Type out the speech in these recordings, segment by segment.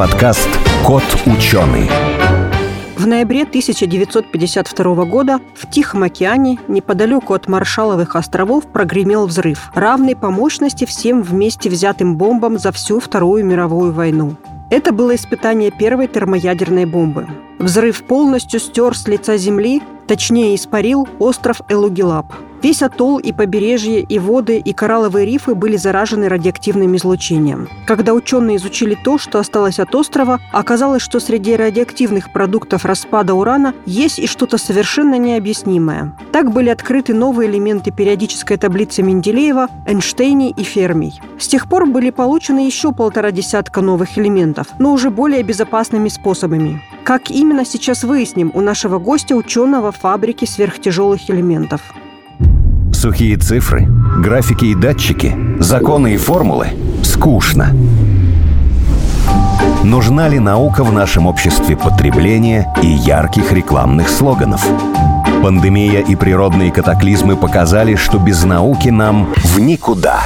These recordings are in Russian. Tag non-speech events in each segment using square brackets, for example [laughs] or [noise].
подкаст «Кот ученый». В ноябре 1952 года в Тихом океане, неподалеку от Маршаловых островов, прогремел взрыв, равный по мощности всем вместе взятым бомбам за всю Вторую мировую войну. Это было испытание первой термоядерной бомбы. Взрыв полностью стер с лица Земли, точнее испарил остров Элугилап – Весь атолл и побережье, и воды, и коралловые рифы были заражены радиоактивным излучением. Когда ученые изучили то, что осталось от острова, оказалось, что среди радиоактивных продуктов распада урана есть и что-то совершенно необъяснимое. Так были открыты новые элементы периодической таблицы Менделеева, Эйнштейни и Фермий. С тех пор были получены еще полтора десятка новых элементов, но уже более безопасными способами. Как именно сейчас выясним у нашего гостя ученого фабрики сверхтяжелых элементов. Сухие цифры, графики и датчики, законы и формулы – скучно. Нужна ли наука в нашем обществе потребления и ярких рекламных слоганов? Пандемия и природные катаклизмы показали, что без науки нам в никуда.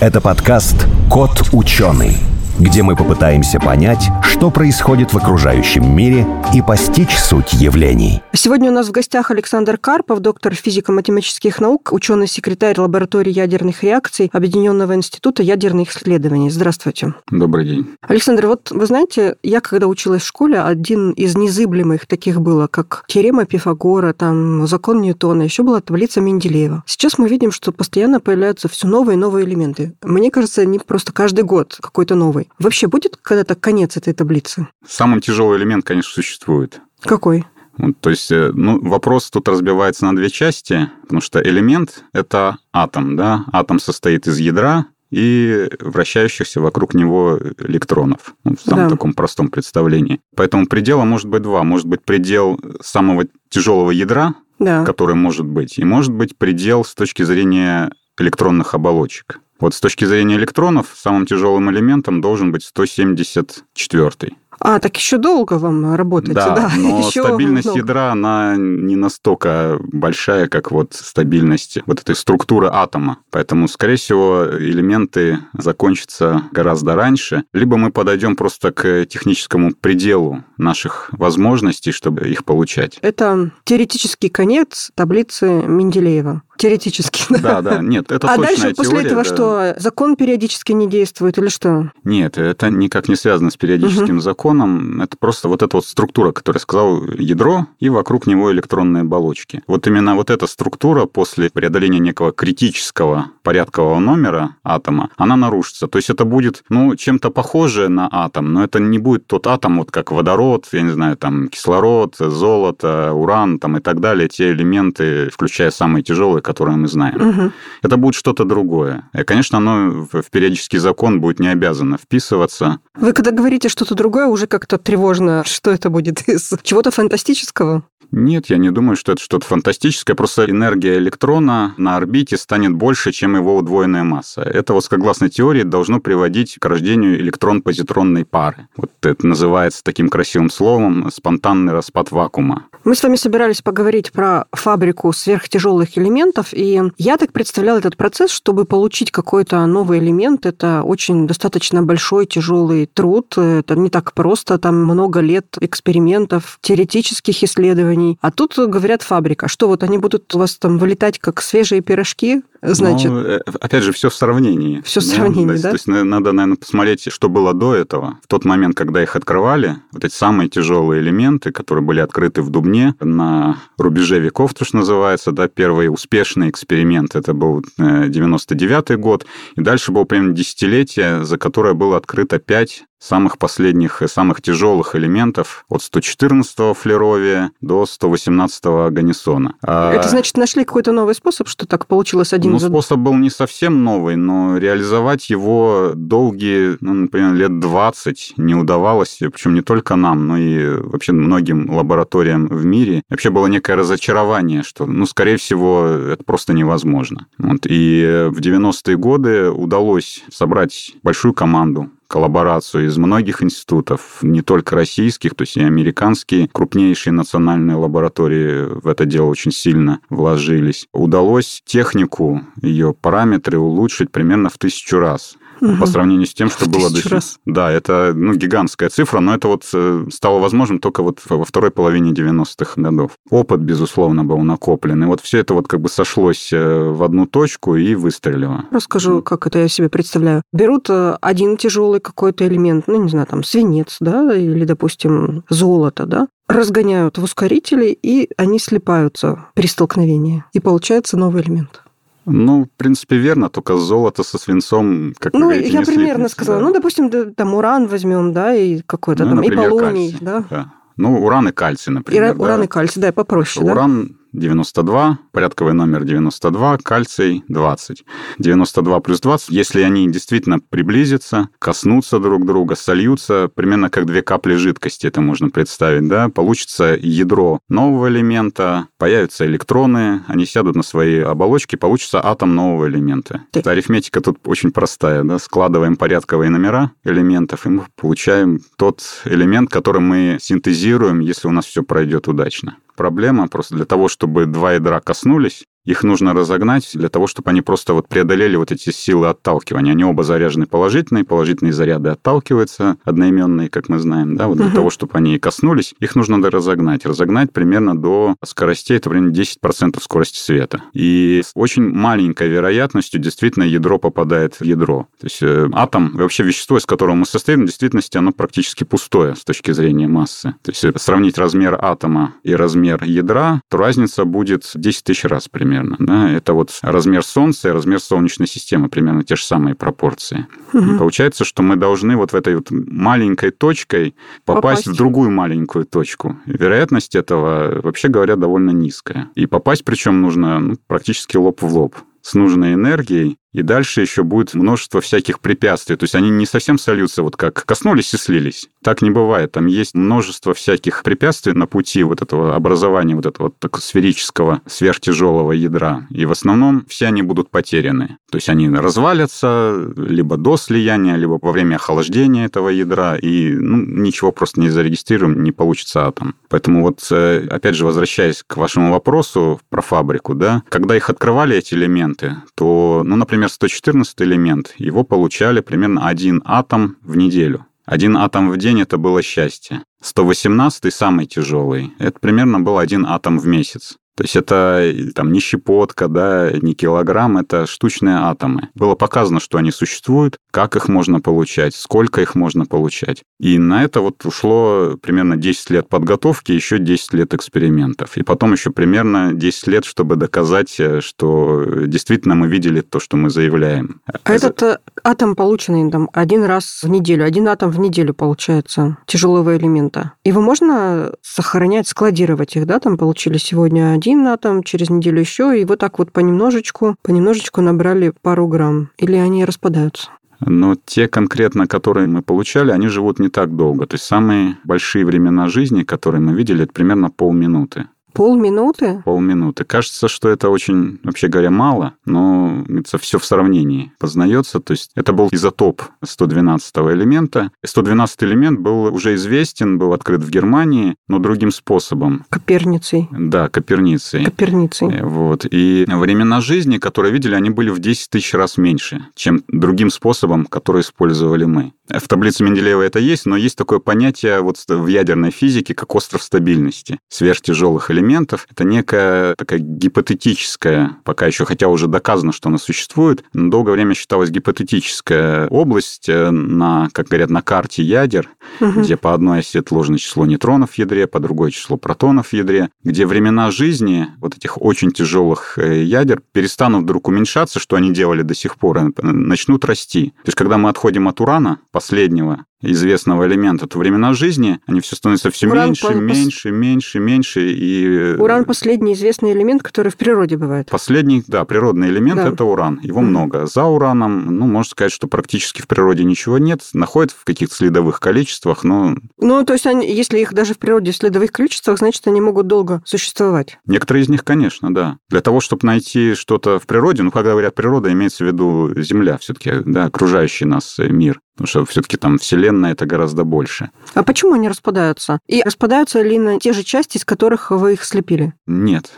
Это подкаст «Кот ученый», где мы попытаемся понять, что происходит в окружающем мире и постичь суть явлений. Сегодня у нас в гостях Александр Карпов, доктор физико-математических наук, ученый-секретарь лаборатории ядерных реакций Объединенного института ядерных исследований. Здравствуйте. Добрый день. Александр, вот вы знаете, я когда училась в школе, один из незыблемых таких было, как теорема Пифагора, там закон Ньютона, еще была таблица Менделеева. Сейчас мы видим, что постоянно появляются все новые и новые элементы. Мне кажется, они просто каждый год какой-то новый. Вообще будет когда-то конец этой таблицы? Самый тяжелый элемент, конечно, существует. Какой? Вот, то есть, э, ну, вопрос тут разбивается на две части, потому что элемент — это атом, да? Атом состоит из ядра и вращающихся вокруг него электронов, ну, в самом да. таком простом представлении. Поэтому предела может быть два. Может быть предел самого тяжелого ядра, да. который может быть, и может быть предел с точки зрения электронных оболочек. Вот с точки зрения электронов, самым тяжелым элементом должен быть 174. А, так еще долго вам работать, да? Да, но [laughs] еще стабильность много. ядра, она не настолько большая, как вот стабильность вот этой структуры атома. Поэтому, скорее всего, элементы закончатся гораздо раньше. Либо мы подойдем просто к техническому пределу наших возможностей, чтобы их получать. Это теоретический конец таблицы Менделеева. Теоретически. Да, да, нет, это А точная дальше после теория, этого да. что, закон периодически не действует или что? Нет, это никак не связано с периодическим угу. законом. Это просто вот эта вот структура, которую я сказал, ядро и вокруг него электронные оболочки. Вот именно вот эта структура после преодоления некого критического порядкового номера атома, она нарушится. То есть это будет, ну, чем-то похоже на атом, но это не будет тот атом, вот как водород, я не знаю, там, кислород, золото, уран, там, и так далее, те элементы, включая самые тяжелые, которое мы знаем. Угу. Это будет что-то другое. И, конечно, оно в периодический закон будет не обязано вписываться. Вы когда говорите что-то другое, уже как-то тревожно. Что это будет [laughs] из чего-то фантастического? Нет, я не думаю, что это что-то фантастическое. Просто энергия электрона на орбите станет больше, чем его удвоенная масса. Это вот согласно теории должно приводить к рождению электрон-позитронной пары. Вот это называется таким красивым словом спонтанный распад вакуума. Мы с вами собирались поговорить про фабрику сверхтяжелых элементов, и я так представляла этот процесс, чтобы получить какой-то новый элемент. Это очень достаточно большой, тяжелый труд. Это не так просто. Там много лет экспериментов, теоретических исследований. А тут, говорят, фабрика. Что вот они будут у вас там вылетать как свежие пирожки? Значит, ну, э, опять же, все в сравнении. Все в сравнении, да? да? То есть надо, наверное, посмотреть, что было до этого. В тот момент, когда их открывали, вот эти самые тяжелые элементы, которые были открыты в Дубне на рубеже веков, то, что называется, да, первый успешный эксперимент, это был 99-й э, год, и дальше было примерно десятилетие, за которое было открыто пять самых последних и самых тяжелых элементов от 114-го флеровия до 118-го ганесона. А это значит, нашли какой-то новый способ, что так получилось один Ну, способ был не совсем новый, но реализовать его долгие, ну, например, лет 20 не удавалось, причем не только нам, но и вообще многим лабораториям в мире. Вообще было некое разочарование, что, ну, скорее всего, это просто невозможно. Вот. И в 90-е годы удалось собрать большую команду коллаборацию из многих институтов, не только российских, то есть и американские крупнейшие национальные лаборатории в это дело очень сильно вложились. Удалось технику, ее параметры улучшить примерно в тысячу раз. Угу. по сравнению с тем, что было до раз. Да, это ну, гигантская цифра, но это вот э, стало возможным только вот во второй половине 90-х годов. Опыт, безусловно, был накоплен. И вот все это вот как бы сошлось э, в одну точку и выстрелило. Расскажу, как это я себе представляю. Берут э, один тяжелый какой-то элемент, ну, не знаю, там, свинец, да, или, допустим, золото, да, разгоняют в ускорители, и они слипаются при столкновении. И получается новый элемент. Ну, в принципе, верно, только золото со свинцом, как ну, вы говорите, я не примерно слипнется, сказала. да. Ну, допустим, да, там уран возьмем, да, и какой-то Ну, там, например, и полоний, кальций, да. да. Ну, уран и кальций, И например. уран да. и кальций, да, и попроще, да. Уран 92, порядковый номер 92, кальций 20. 92 плюс 20, если они действительно приблизятся, коснутся друг друга, сольются, примерно как две капли жидкости, это можно представить, да, получится ядро нового элемента, появятся электроны, они сядут на свои оболочки, получится атом нового элемента. Ты- Арифметика тут очень простая, да, складываем порядковые номера элементов, и мы получаем тот элемент, который мы синтезируем, если у нас все пройдет удачно. Проблема просто для того, чтобы два ядра коснулись, их нужно разогнать для того, чтобы они просто вот преодолели вот эти силы отталкивания. Они оба заряжены положительные, положительные заряды отталкиваются, одноименные, как мы знаем, да, вот для Мгм. того, чтобы они коснулись, их нужно разогнать. Разогнать примерно до скоростей, это примерно 10% скорости света. И с очень маленькой вероятностью действительно ядро попадает в ядро. То есть э, атом, вообще вещество, из которого мы состоим, в действительности оно практически пустое с точки зрения массы. То есть э, сравнить размер атома и размер ядра, то разница будет в 10 тысяч раз примерно. Да? Это вот размер Солнца и размер Солнечной системы, примерно те же самые пропорции. И получается, что мы должны вот в этой вот маленькой точкой попасть, Попасть. в другую маленькую точку. И Вероятность этого, вообще говоря, довольно низкая. И попасть причем нужно ну, практически лоб в лоб с нужной энергией, и дальше еще будет множество всяких препятствий. То есть они не совсем сольются, вот как коснулись и слились. Так не бывает. Там есть множество всяких препятствий на пути вот этого образования вот этого такого сферического сверхтяжелого ядра. И в основном все они будут потеряны. То есть они развалятся либо до слияния, либо во время охлаждения этого ядра, и ну, ничего просто не зарегистрируем, не получится атом. Поэтому вот, э, опять же, возвращаясь к вашему вопросу про фабрику, да, когда их открывали, эти элементы, то, ну, например, 114 элемент, его получали примерно один атом в неделю. Один атом в день это было счастье. 118 самый тяжелый. Это примерно был один атом в месяц. То есть это там не щепотка, да, не килограмм, это штучные атомы. Было показано, что они существуют, как их можно получать, сколько их можно получать. И на это вот ушло примерно 10 лет подготовки, еще 10 лет экспериментов. И потом еще примерно 10 лет, чтобы доказать, э, что действительно мы видели то, что мы заявляем. А этот э, атом, полученный там один раз в неделю, один атом в неделю получается тяжелого элемента. Его можно сохранять, складировать их, да? Там получили сегодня один атом, через неделю еще, и вот так вот понемножечку, понемножечку набрали пару грамм. Или они распадаются? Но те конкретно, которые мы получали, они живут не так долго. То есть самые большие времена жизни, которые мы видели, это примерно полминуты. Полминуты? Полминуты. Кажется, что это очень, вообще говоря, мало, но это все в сравнении познается. То есть это был изотоп 112 элемента. 112 элемент был уже известен, был открыт в Германии, но другим способом. Коперницей. Да, Коперницей. Коперницей. Э, Вот. И времена жизни, которые видели, они были в 10 тысяч раз меньше, чем другим способом, который использовали мы. В таблице Менделеева это есть, но есть такое понятие вот в ядерной физике, как остров стабильности сверхтяжелых элементов. Это некая такая гипотетическая, пока еще, хотя уже доказано, что она существует, но долгое время считалась гипотетическая область э, на, как говорят, на карте ядер, Мгм. где по одной оси отложено число нейтронов в ядре, по другой число протонов в ядре, где времена жизни вот этих очень тяжелых э, ядер перестанут вдруг уменьшаться, что они делали до сих пор, и начнут расти. То есть, когда мы отходим от урана, последнего известного элемента, то времена жизни, они все становятся все Уран меньше, по- меньше, меньше, меньше. И Уран – последний известный элемент, который в природе бывает. Последний, да, природный элемент Да. это уран. Его Мгм. много. За ураном, ну, можно сказать, что практически в природе ничего нет. Находят в каких-то следовых количествах, но Ну, то есть, они, если их даже в природе в следовых количествах, значит, они могут долго существовать. некоторые из них, конечно, да. Для того, чтобы найти что-то в природе, ну, когда говорят природа, имеется в виду Земля все-таки, да, окружающий нас э, мир. Потому что все-таки там Вселенная это гораздо больше. А почему они распадаются? И распадаются ли на те же части, из которых вы их слепили? Нет.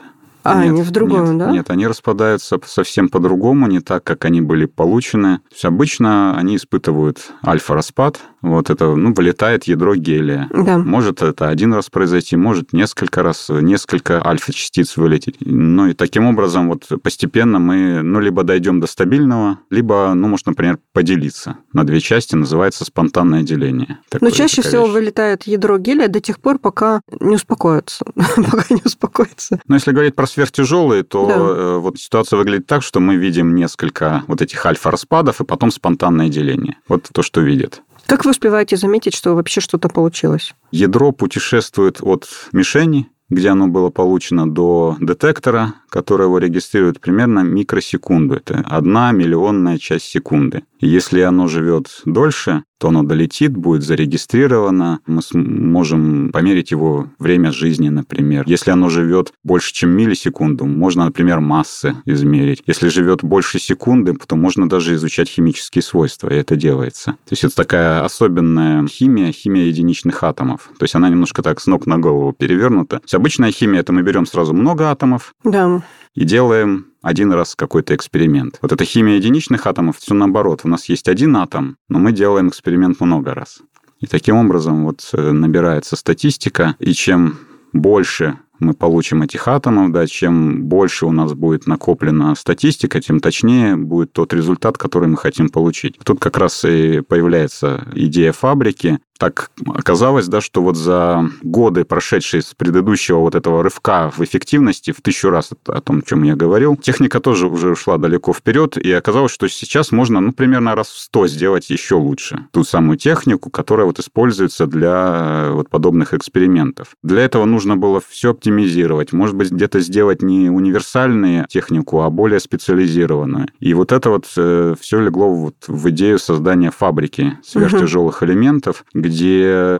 А, нет, они в другом, нет, да? Нет, они распадаются совсем по-другому, не так, как они были получены. То есть обычно они испытывают альфа-распад, вот это, ну, вылетает ядро гелия. Да. Может это один раз произойти, может несколько раз, несколько альфа-частиц вылететь. Ну и таким образом вот постепенно мы, ну, либо дойдем до стабильного, либо, ну, может, например, поделиться на две части, называется спонтанное деление. Но Такое- чаще такая всего вещь. вылетает ядро гелия до тех пор, пока не успокоится. [laughs] пока не успокоится. Но если говорить про сверхтяжелые, то Да. э, вот ситуация выглядит так, что мы видим несколько вот этих альфа-распадов и потом спонтанное деление. Вот то, что видят. Как вы успеваете заметить, что вообще что-то получилось? Ядро путешествует от мишени, где оно было получено, до детектора, который его регистрирует примерно микросекунду. Это одна миллионная часть секунды. И если оно живет дольше, то оно долетит, будет зарегистрировано. Мы сможем померить его время жизни, например. Если оно живет больше, чем миллисекунду, можно, например, массы измерить. Если живет больше секунды, то можно даже изучать химические свойства, и это делается. То есть это такая особенная химия, химия единичных атомов. То есть она немножко так с ног на голову перевернута. То есть обычная химия, это мы берем сразу много атомов, Да. и делаем один раз какой-то эксперимент. Вот эта химия единичных атомов, все наоборот. У нас есть один атом, но мы делаем эксперимент много раз. И таким образом вот э, набирается статистика, и чем больше мы получим этих атомов, да, чем больше у нас будет накоплена статистика, тем точнее будет тот результат, который мы хотим получить. Тут как раз и появляется идея фабрики. Так оказалось, да, что вот за годы, прошедшие с предыдущего вот этого рывка в эффективности, в тысячу раз о том, о чем я говорил, техника тоже уже ушла далеко вперед, и оказалось, что сейчас можно, ну, примерно раз в сто сделать еще лучше ту самую технику, которая вот используется для э, вот подобных экспериментов. Для этого нужно было все оптимизировать, может быть, где-то сделать не универсальную технику, а более специализированную. И вот это вот все легло вот в идею создания фабрики сверхтяжелых элементов, где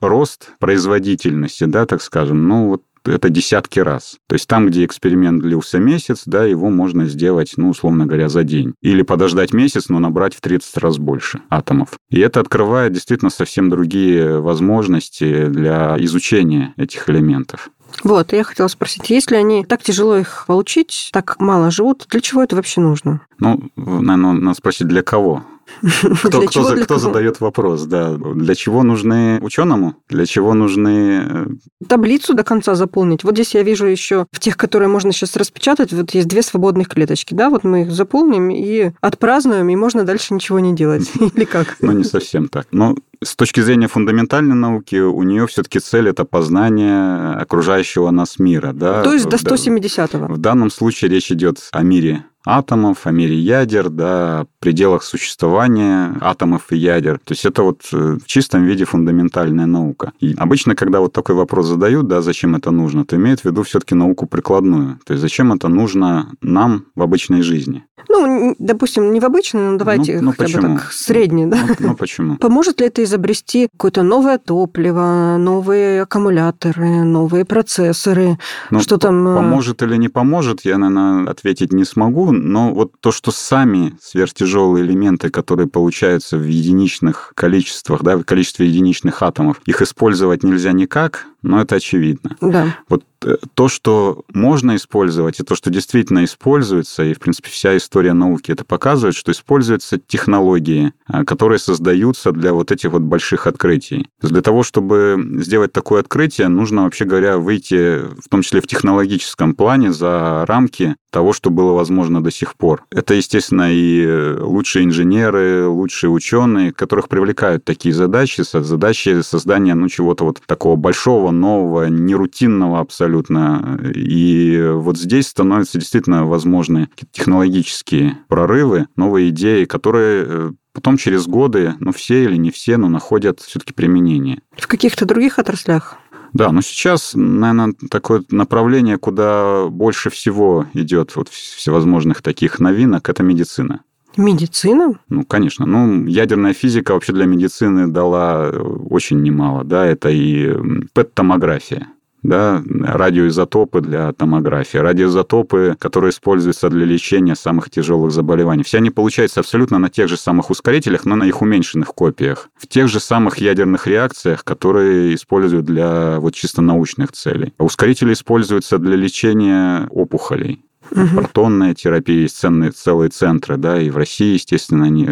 рост производительности, да, так скажем, ну вот это десятки раз. То есть там, где эксперимент длился месяц, да, его можно сделать, ну, условно говоря, за день. Или подождать месяц, но набрать в 30 раз больше атомов. И это открывает действительно совсем другие возможности для изучения этих элементов. Вот, я хотела спросить, если они так тяжело их получить, так мало живут, для чего это вообще нужно? Ну, наверное, надо спросить, для кого? Кто, кто, чего, за- кто задает вопрос, да. Для чего нужны ученому? Для чего нужны... э, Таблицу до конца заполнить. Вот здесь я вижу еще в тех, которые можно сейчас распечатать, вот есть две свободных клеточки, да, вот мы их заполним и отпразднуем, и можно дальше ничего не делать. [laughs] Или как? Ну, не совсем так. Но с точки зрения фундаментальной науки, у нее все-таки цель это познание окружающего нас мира. Да? То есть до Да. 170-го. В данном случае речь идет о мире атомов, о мире ядер, да, пределах существования атомов и ядер. То есть это вот э, в чистом виде фундаментальная наука. И обычно, когда вот такой вопрос задают, да, зачем это нужно, то имеют в виду все-таки науку прикладную. То есть зачем это нужно нам в обычной жизни. Ну, допустим, не в обычной, но давайте ну хотя бы почему? так средний, да? Ну, ну, почему? [laughs] Поможет ли это изобрести какое-то новое топливо, новые аккумуляторы, новые процессоры? Ну, Что там, э, Поможет или не поможет, я, наверное, ответить не смогу, но вот то, что сами сверхтяжелые элементы, которые получаются в единичных количествах, да, в количестве единичных атомов, их использовать нельзя никак, но это очевидно. Да. Вот э, то, что можно использовать, и то, что действительно используется, и, в принципе, вся история науки это показывает, что используются технологии, а, которые создаются для вот этих вот больших открытий. То есть для того, чтобы сделать такое открытие, нужно, вообще говоря, выйти, в том числе в технологическом плане, за рамки того, что было возможно до сих пор. Это, естественно, и э, лучшие инженеры, лучшие ученые, которых привлекают такие задачи, задачи создания ну, чего-то вот такого большого, нового, нерутинного абсолютно. И вот здесь становятся действительно возможны технологические прорывы, новые идеи, которые э, потом через годы, ну, все или не все, но находят все-таки применение. В каких-то других отраслях? Да, но сейчас, наверное, такое направление, куда больше всего идет вот всевозможных таких новинок, это медицина. Медицина? Ну, конечно. Ну, ядерная физика вообще для медицины дала очень немало, да, это и ПЭТ-томография. Да, радиоизотопы для томографии, радиоизотопы, которые используются для лечения самых тяжелых заболеваний. Все они получаются абсолютно на тех же самых ускорителях, но на их уменьшенных копиях. В тех же самых ядерных реакциях, которые используют для вот чисто научных целей. А ускорители используются для лечения опухолей. Угу. Протонная терапия, есть ценные, целые центры, да, и в России, естественно, они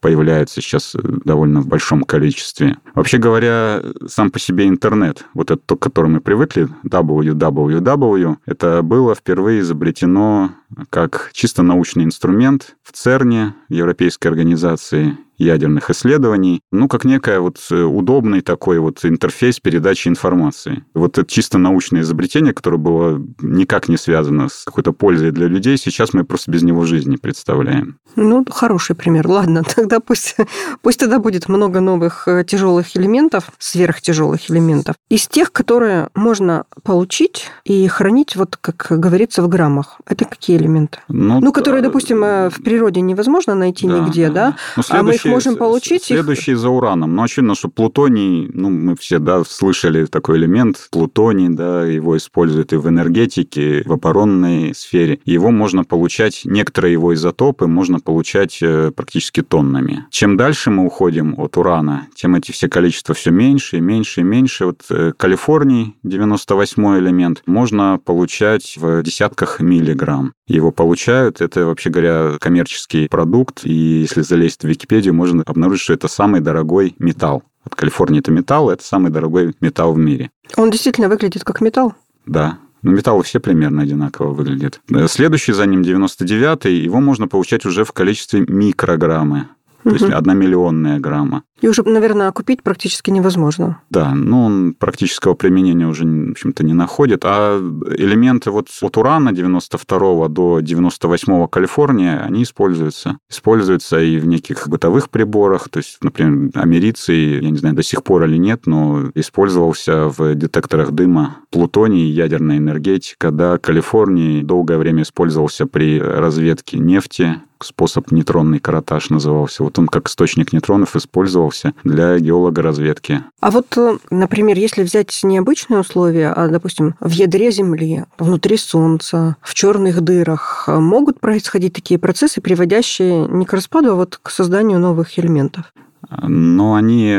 появляются сейчас э, довольно в большом количестве. Вообще говоря, сам по себе интернет, вот этот, к которому мы привыкли, www, это было впервые изобретено как чисто научный инструмент в ЦЕРНе, Европейской организации ядерных исследований, ну, как некое вот э, удобный такой вот интерфейс передачи информации. Вот это чисто научное изобретение, которое было никак не связано с какой-то пользой для людей, сейчас мы просто без него жизни представляем. Ну, хороший пример. Ладно, [laughs] тогда пусть, [laughs] пусть тогда будет много новых э, тяжелых элементов, сверхтяжелых элементов, из тех, которые можно получить и хранить, вот как говорится, в граммах. Это какие элементы? Ну, ну которые, допустим, э, в природе невозможно найти да, нигде, да? да? а мы их можем получить. Следующий их... за ураном. Но очевидно, что плутоний, ну, мы все, да, слышали такой элемент, плутоний, да, его используют и в энергетике, в оборонной сфере. Его можно получать, некоторые его изотопы можно получать э, практически тоннами. Чем дальше мы уходим от урана, тем эти все количества все меньше и меньше и меньше. Вот э, Калифорний, 98 элемент, можно получать в десятках миллиграмм. Его получают, это, вообще говоря, коммерческий продукт, и если залезть в Википедию, можно обнаружить, что это самый дорогой металл. От Калифорнии это металл, это самый дорогой металл в мире. Он действительно выглядит как металл? Да, ну, металлы все примерно одинаково выглядят. Следующий за ним 99-й, его можно получать уже в количестве микрограммы. То угу. есть одномиллионная грамма. И уже, наверное, купить практически невозможно. Да, ну, он практического применения уже, в общем-то, не находит. А элементы вот от урана 92 до 98 Калифорния, они используются. Используются и в неких бытовых приборах. То есть, например, америций, я не знаю, до сих пор или нет, но использовался в детекторах дыма плутоний, ядерная энергетика. Да, Калифорнии долгое время использовался при разведке нефти, способ нейтронный каротаж назывался. Вот он как источник нейтронов использовался для геологоразведки. А вот, э, например, если взять необычные условия, а, допустим, в ядре Земли, внутри Солнца, в черных дырах, э, могут происходить такие процессы, приводящие не к распаду, а вот к созданию новых элементов? Но они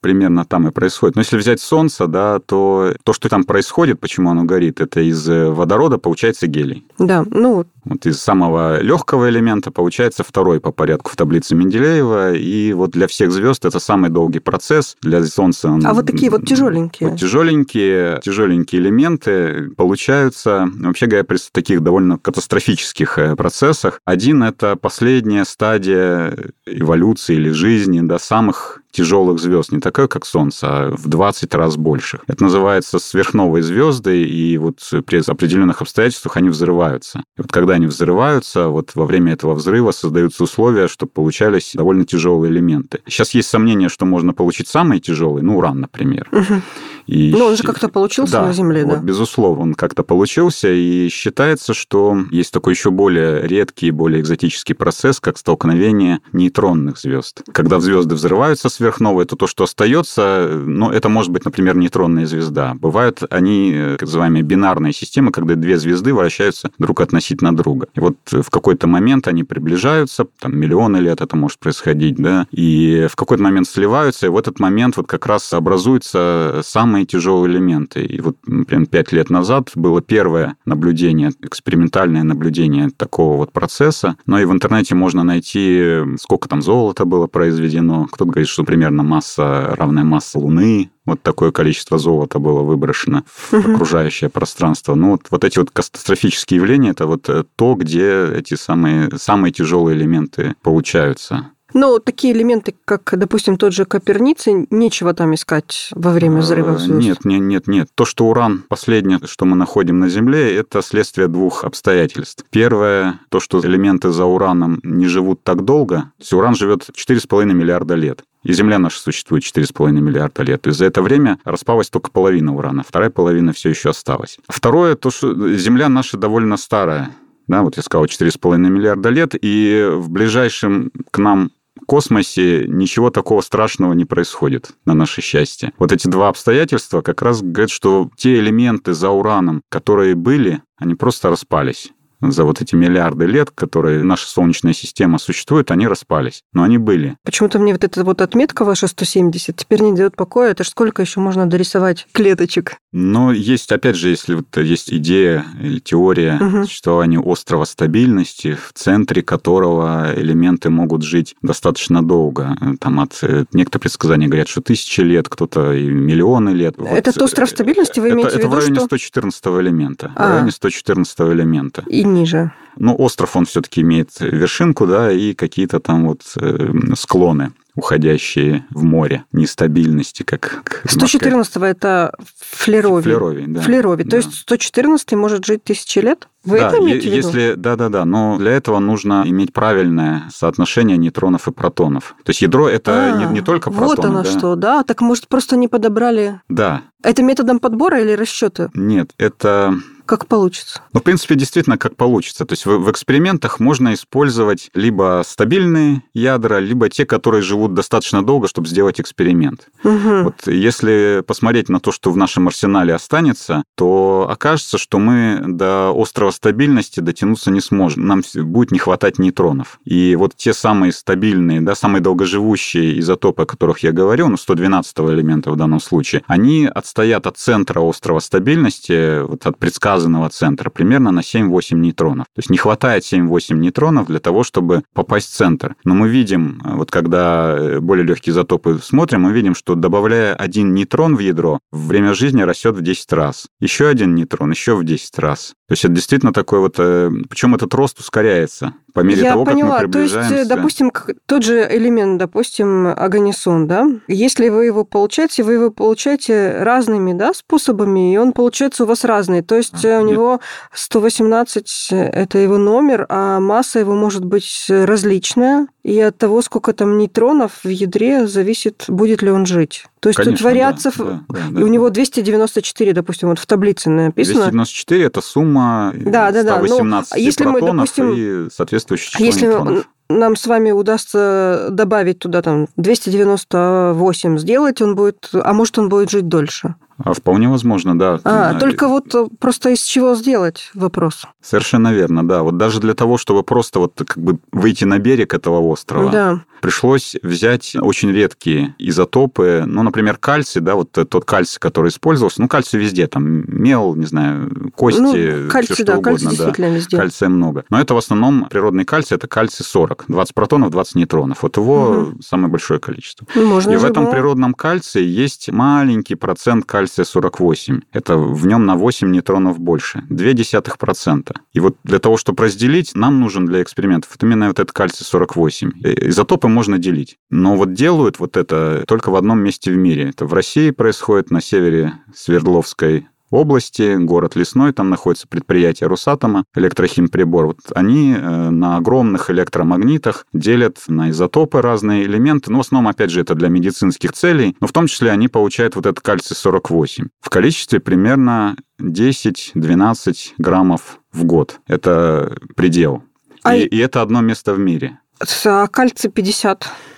примерно там и происходят. Но если взять Солнце, да, то то, что там происходит, почему оно горит, это из водорода получается гелий. Да, ну... Вот из самого легкого элемента получается второй по порядку в таблице Менделеева, и вот для всех звезд это самый долгий процесс. Для Солнца... А вот такие вот тяжеленькие? Вот тяжеленькие, тяжеленькие элементы получаются, вообще говоря, при таких довольно катастрофических э, процессах. Один — это последняя стадия эволюции или жизни, да, самых тяжелых звезд, не такая, как Солнце, а в 20 раз больше. Это называется сверхновые звезды, и вот при определенных обстоятельствах они взрываются. И вот когда они взрываются, вот во время этого взрыва создаются условия, чтобы получались довольно тяжелые элементы. Сейчас есть сомнение, что можно получить самые тяжелые, ну, уран, например. Угу. И... Ну, он же как-то получился да, на Земле, вот, да? безусловно, он как-то получился, и считается, что есть такой еще более редкий, более экзотический процесс, как столкновение нейтронных звезд. Когда звезды взрываются сверхновые, то то, что остается, ну, это может быть, например, нейтронная звезда. Бывают они, так называемые, бинарные системы, когда две звезды вращаются друг относительно друга. И вот в какой-то момент они приближаются, там миллионы лет это может происходить, да, и в какой-то момент сливаются, и в этот момент вот как раз образуется самый самые тяжелые элементы. И вот, например, пять лет назад было первое наблюдение, экспериментальное наблюдение такого вот процесса. Но и в интернете можно найти, сколько там золота было произведено. Кто-то говорит, что примерно масса равная масса Луны, вот такое количество золота было выброшено в окружающее пространство. Ну, вот, вот эти вот катастрофические явления, это вот э, то, где эти самые, самые тяжелые элементы получаются. Но такие элементы, как, допустим, тот же Коперницей, нечего там искать во время взрыва звезд. Нет, нет, нет, нет. То, что уран последнее, что мы находим на Земле, это следствие двух обстоятельств. Первое, то, что элементы за ураном не живут так долго. То есть уран живет 4,5 миллиарда лет. И Земля наша существует 4,5 миллиарда лет. И за это время распалась только половина урана, вторая половина все еще осталась. Второе, то, что Земля наша довольно старая. Да, вот я сказал, 4,5 миллиарда лет, и в ближайшем к нам космосе ничего такого страшного не происходит, на наше счастье. Вот эти два обстоятельства как раз говорят, что те элементы за ураном, которые были, они просто распались за вот эти миллиарды лет, которые наша Солнечная система существует, они распались. Но они были. Почему-то мне вот эта вот отметка ваша 170 теперь не дает покоя. Это ж сколько еще можно дорисовать клеточек? Но есть, опять же, если вот есть идея или теория угу. существования острова стабильности, в центре которого элементы могут жить достаточно долго. Там от некоторые предсказания говорят, что тысячи лет, кто-то и миллионы лет. Этот вот. остров стабильности вы имеете это, в виду, Это в районе что... 114 элемента. А. В районе 114 элемента. И ниже. Но остров, он все-таки имеет вершинку, да, и какие-то там вот э, склоны уходящие в море нестабильности, как... 114 это флеровий. Флеровий, да. Флеровий. Да. То есть 114 может жить тысячи лет? Вы да, это имеете если, в виду? Да, да, да. Но для этого нужно иметь правильное соотношение нейтронов и протонов. То есть ядро это а, не, не только протоны. Вот оно да? что, да? Так может просто не подобрали... Да. Это методом подбора или расчета? Нет, это как получится. Ну, в принципе, действительно, как получится. То есть в, в экспериментах можно использовать либо стабильные ядра, либо те, которые живут достаточно долго, чтобы сделать эксперимент. Угу. Вот если посмотреть на то, что в нашем арсенале останется, то окажется, что мы до острова стабильности дотянуться не сможем. Нам будет не хватать нейтронов. И вот те самые стабильные, да, самые долгоживущие изотопы, о которых я говорил, ну, 112 элемента в данном случае, они отстоят от центра острова стабильности, вот от предсказанного указанного центра примерно на 7-8 нейтронов. То есть не хватает 7-8 нейтронов для того, чтобы попасть в центр. Но мы видим, вот когда э, более легкие изотопы смотрим, мы видим, что добавляя один нейтрон в ядро, время жизни растет в 10 раз. Еще один нейтрон, еще в 10 раз. То есть это действительно такой вот... Э, Причем этот рост ускоряется по мере Я того, поняла. как мы приближаемся. То есть, допустим, тот же элемент, допустим, агонисон, да? Если вы его получаете, вы его получаете разными да, способами, и он получается у вас разный. То есть у него 118 – это его номер, а масса его может быть различная, и от того, сколько там нейтронов в ядре, зависит, будет ли он жить. То есть Конечно, тут вариаций, да, да, да, и у него 294, допустим, вот в таблице написано. 294 – это сумма да, да, да. 118 Но если протонов мы, допустим, и соответствующее число если нейтронов нам с вами удастся добавить туда там 298 сделать, он будет, а может он будет жить дольше. А вполне возможно, да. А, только вот просто из чего сделать вопрос. Совершенно верно, да. Вот даже для того, чтобы просто вот как бы выйти на берег этого острова, да. пришлось взять очень редкие изотопы, ну, например, кальций, да, вот тот кальций, который использовался, ну, кальций везде, там мел, не знаю, кости, ну, кальций, все что да, угодно, кальций да. везде. Кальция много. Но это в основном природный кальций, это кальций 40, 20 протонов, 20 нейтронов. Вот его угу. самое большое количество. Можно И в этом было. природном кальции есть маленький процент кальция 48. Это в нем на 8 нейтронов больше. 0,2%. И вот для того, чтобы разделить, нам нужен для экспериментов вот именно вот этот кальций 48. Изотопы можно делить. Но вот делают вот это только в одном месте в мире. Это в России происходит, на севере Свердловской области, город Лесной, там находится предприятие Росатома, электрохимприбор. Вот они э, на огромных электромагнитах делят на изотопы разные элементы. Ну, в основном, опять же, это для медицинских целей, но в том числе они получают вот этот кальций-48 в количестве примерно 10-12 граммов в год. Это предел. А и, и это одно место в мире. А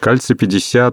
кальций 50?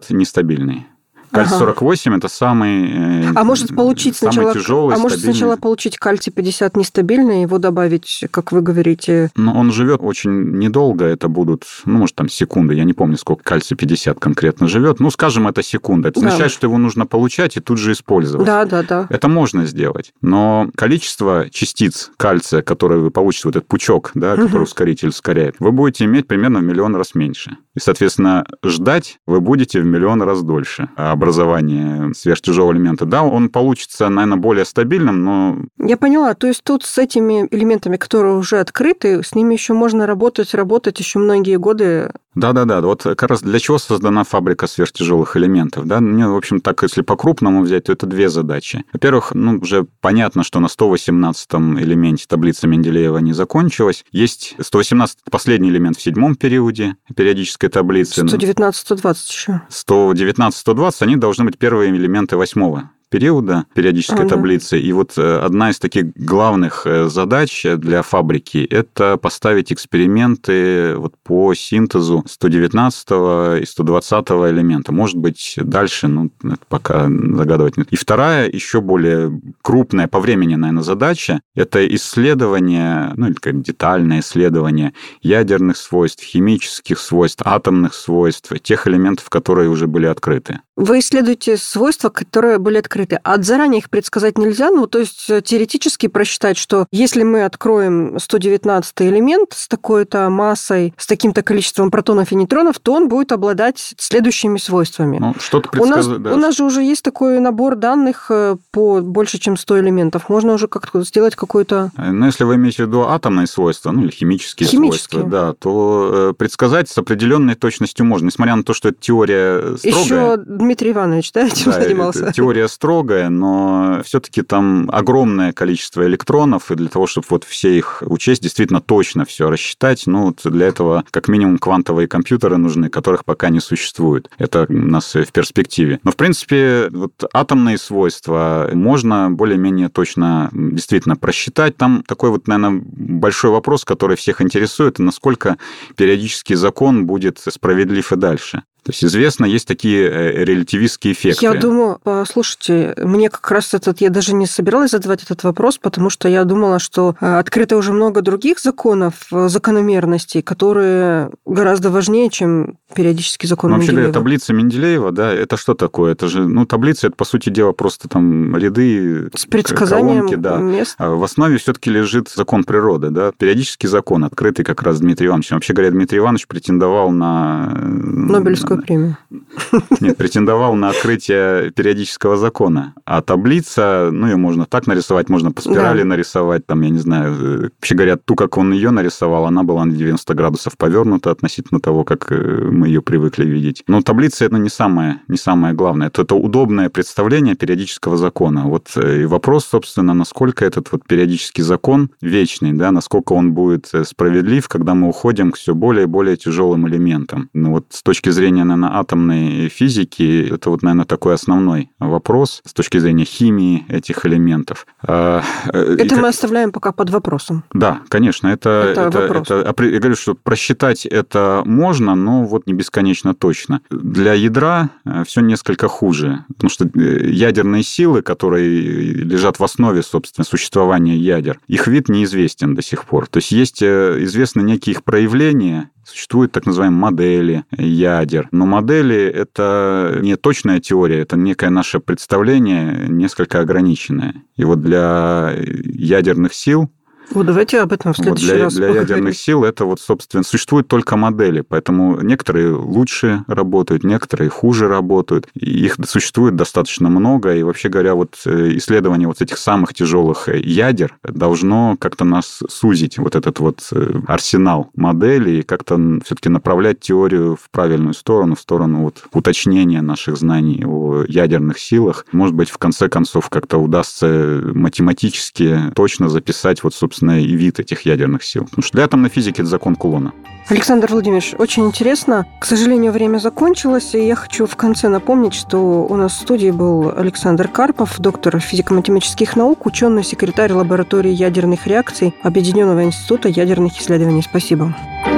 Кальций 50 нестабильный. Кальций Ага. 48 это самый э, А может получить самый сначала, тяжелый, а может стабильный. сначала получить кальций 50 нестабильный, его добавить, как вы говорите, Но он живет очень недолго, это будут, ну, может, там секунды, я не помню, сколько кальций 50 конкретно живет. Ну, скажем, это секунда. Это Да. означает, что его нужно получать и тут же использовать. да, да, да. Это можно сделать, но количество частиц кальция, которые вы получите, вот этот пучок, да, который Мгм. ускоритель ускоряет, вы будете иметь примерно в миллион раз меньше. И, соответственно, ждать вы будете в миллион раз дольше образования сверхтяжелого элемента. Да, он получится, наверное, более стабильным, но Я поняла. То есть тут с этими элементами, которые уже открыты, с ними еще можно работать, работать еще многие годы. Да-да-да, вот как раз для чего создана фабрика сверхтяжелых элементов, да? Мне, в общем, так, если по-крупному взять, то это две задачи. Во-первых, ну, уже понятно, что на 118-м элементе таблица Менделеева не закончилась. Есть 118 последний элемент в седьмом периоде периодической таблицы. 119-120 еще. 119-120, они должны быть первые элементы восьмого периода периодической ага. таблицы. И вот э, одна из таких главных э, задач для фабрики – это поставить эксперименты вот по синтезу 119 и 120 элемента. Может быть, дальше, ну, это пока загадывать нет. И вторая, еще более крупная по времени, наверное, задача – это исследование, ну, или как детальное исследование ядерных свойств, химических свойств, атомных свойств, тех элементов, которые уже были открыты. Вы исследуете свойства, которые были открыты. А заранее их предсказать нельзя? Ну, то есть э, теоретически просчитать, что если мы откроем 119 элемент с такой-то массой, с таким-то количеством протонов и нейтронов, то он будет обладать следующими свойствами. Ну, что-то предсказ... у, нас, да. у нас же уже есть такой набор данных э, по больше, чем 100 элементов. Можно уже как-то сделать какой-то... Э, ну, если вы имеете в виду атомные свойства, ну, или химические, химические. свойства, да, то предсказать с определенной точностью можно, несмотря на то, что это теория строгая. Еще Дмитрий Иванович, да, этим да, занимался? Теория строгая, но все-таки там огромное количество электронов, и для того, чтобы вот все их учесть, действительно точно все рассчитать, ну, для этого как минимум квантовые компьютеры нужны, которых пока не существует. Это у нас в перспективе. Но, в принципе, вот атомные свойства можно более-менее точно действительно просчитать. Там такой вот, наверное, большой вопрос, который всех интересует, насколько периодический закон будет справедлив и дальше. То есть известно, есть такие э, релятивистские эффекты. Я думаю, послушайте, мне как раз этот, я даже не собиралась задавать этот вопрос, потому что я думала, что э, открыто уже много других законов, э, закономерностей, которые гораздо важнее, чем периодический закон Вообще Менделеева. Вообще таблица Менделеева, да, это что такое? Это же, ну, таблица, это, по сути дела, просто там ряды, С предсказанием колонки, да. мест. А в основе все таки лежит закон природы, да, периодический закон, открытый как раз Дмитрий Иванович. Вообще говоря, Дмитрий Иванович претендовал на... Нобелевскую Нобелевскую премию. Нет, претендовал на открытие периодического закона. А таблица, ну, ее можно так нарисовать, можно по спирали да. нарисовать, там, я не знаю, э, вообще говорят, ту, как он ее нарисовал, она была на 90 градусов повернута относительно того, как э, мы ее привыкли видеть. Но таблица это не самое, не самое главное. Это, это удобное представление периодического закона. Вот э, и вопрос, собственно, насколько этот вот периодический закон вечный, да, насколько он будет справедлив, когда мы уходим к все более и более тяжелым элементам. Ну вот с точки зрения наверное, атомной физики, это вот, наверное, такой основной вопрос с точки зрения химии этих элементов. А, э, это и мы как... оставляем пока под вопросом. Да, конечно, это, это, это, вопрос. это... Я говорю, что просчитать это можно, но вот не бесконечно точно. Для ядра э, все несколько хуже, потому что э, ядерные силы, которые лежат в основе, собственно, существования ядер, их вид неизвестен до сих пор. То есть есть известны некие их проявления, Существуют так называемые модели ядер. Но модели — это не точная теория, это некое наше представление, несколько ограниченное. И вот для ядерных сил вот давайте об этом в следующий вот для, раз Для поговорим. ядерных сил это вот, собственно, существуют только модели, поэтому некоторые лучше работают, некоторые хуже работают. И их существует достаточно много, и вообще говоря, вот э, исследование вот этих самых тяжелых э, ядер должно как-то нас сузить, вот этот вот э, арсенал моделей, и как-то все-таки направлять теорию в правильную сторону, в сторону вот уточнения наших знаний о ядерных силах. Может быть, в конце концов как-то удастся математически точно записать вот, собственно, собственно, и вид этих ядерных сил. Потому что для атомной физики это закон Кулона. Александр Владимирович, очень интересно. К сожалению, время закончилось, и я хочу в конце напомнить, что у нас в студии был Александр Карпов, доктор физико-математических наук, ученый секретарь лаборатории ядерных реакций Объединенного института ядерных исследований. Спасибо. Спасибо.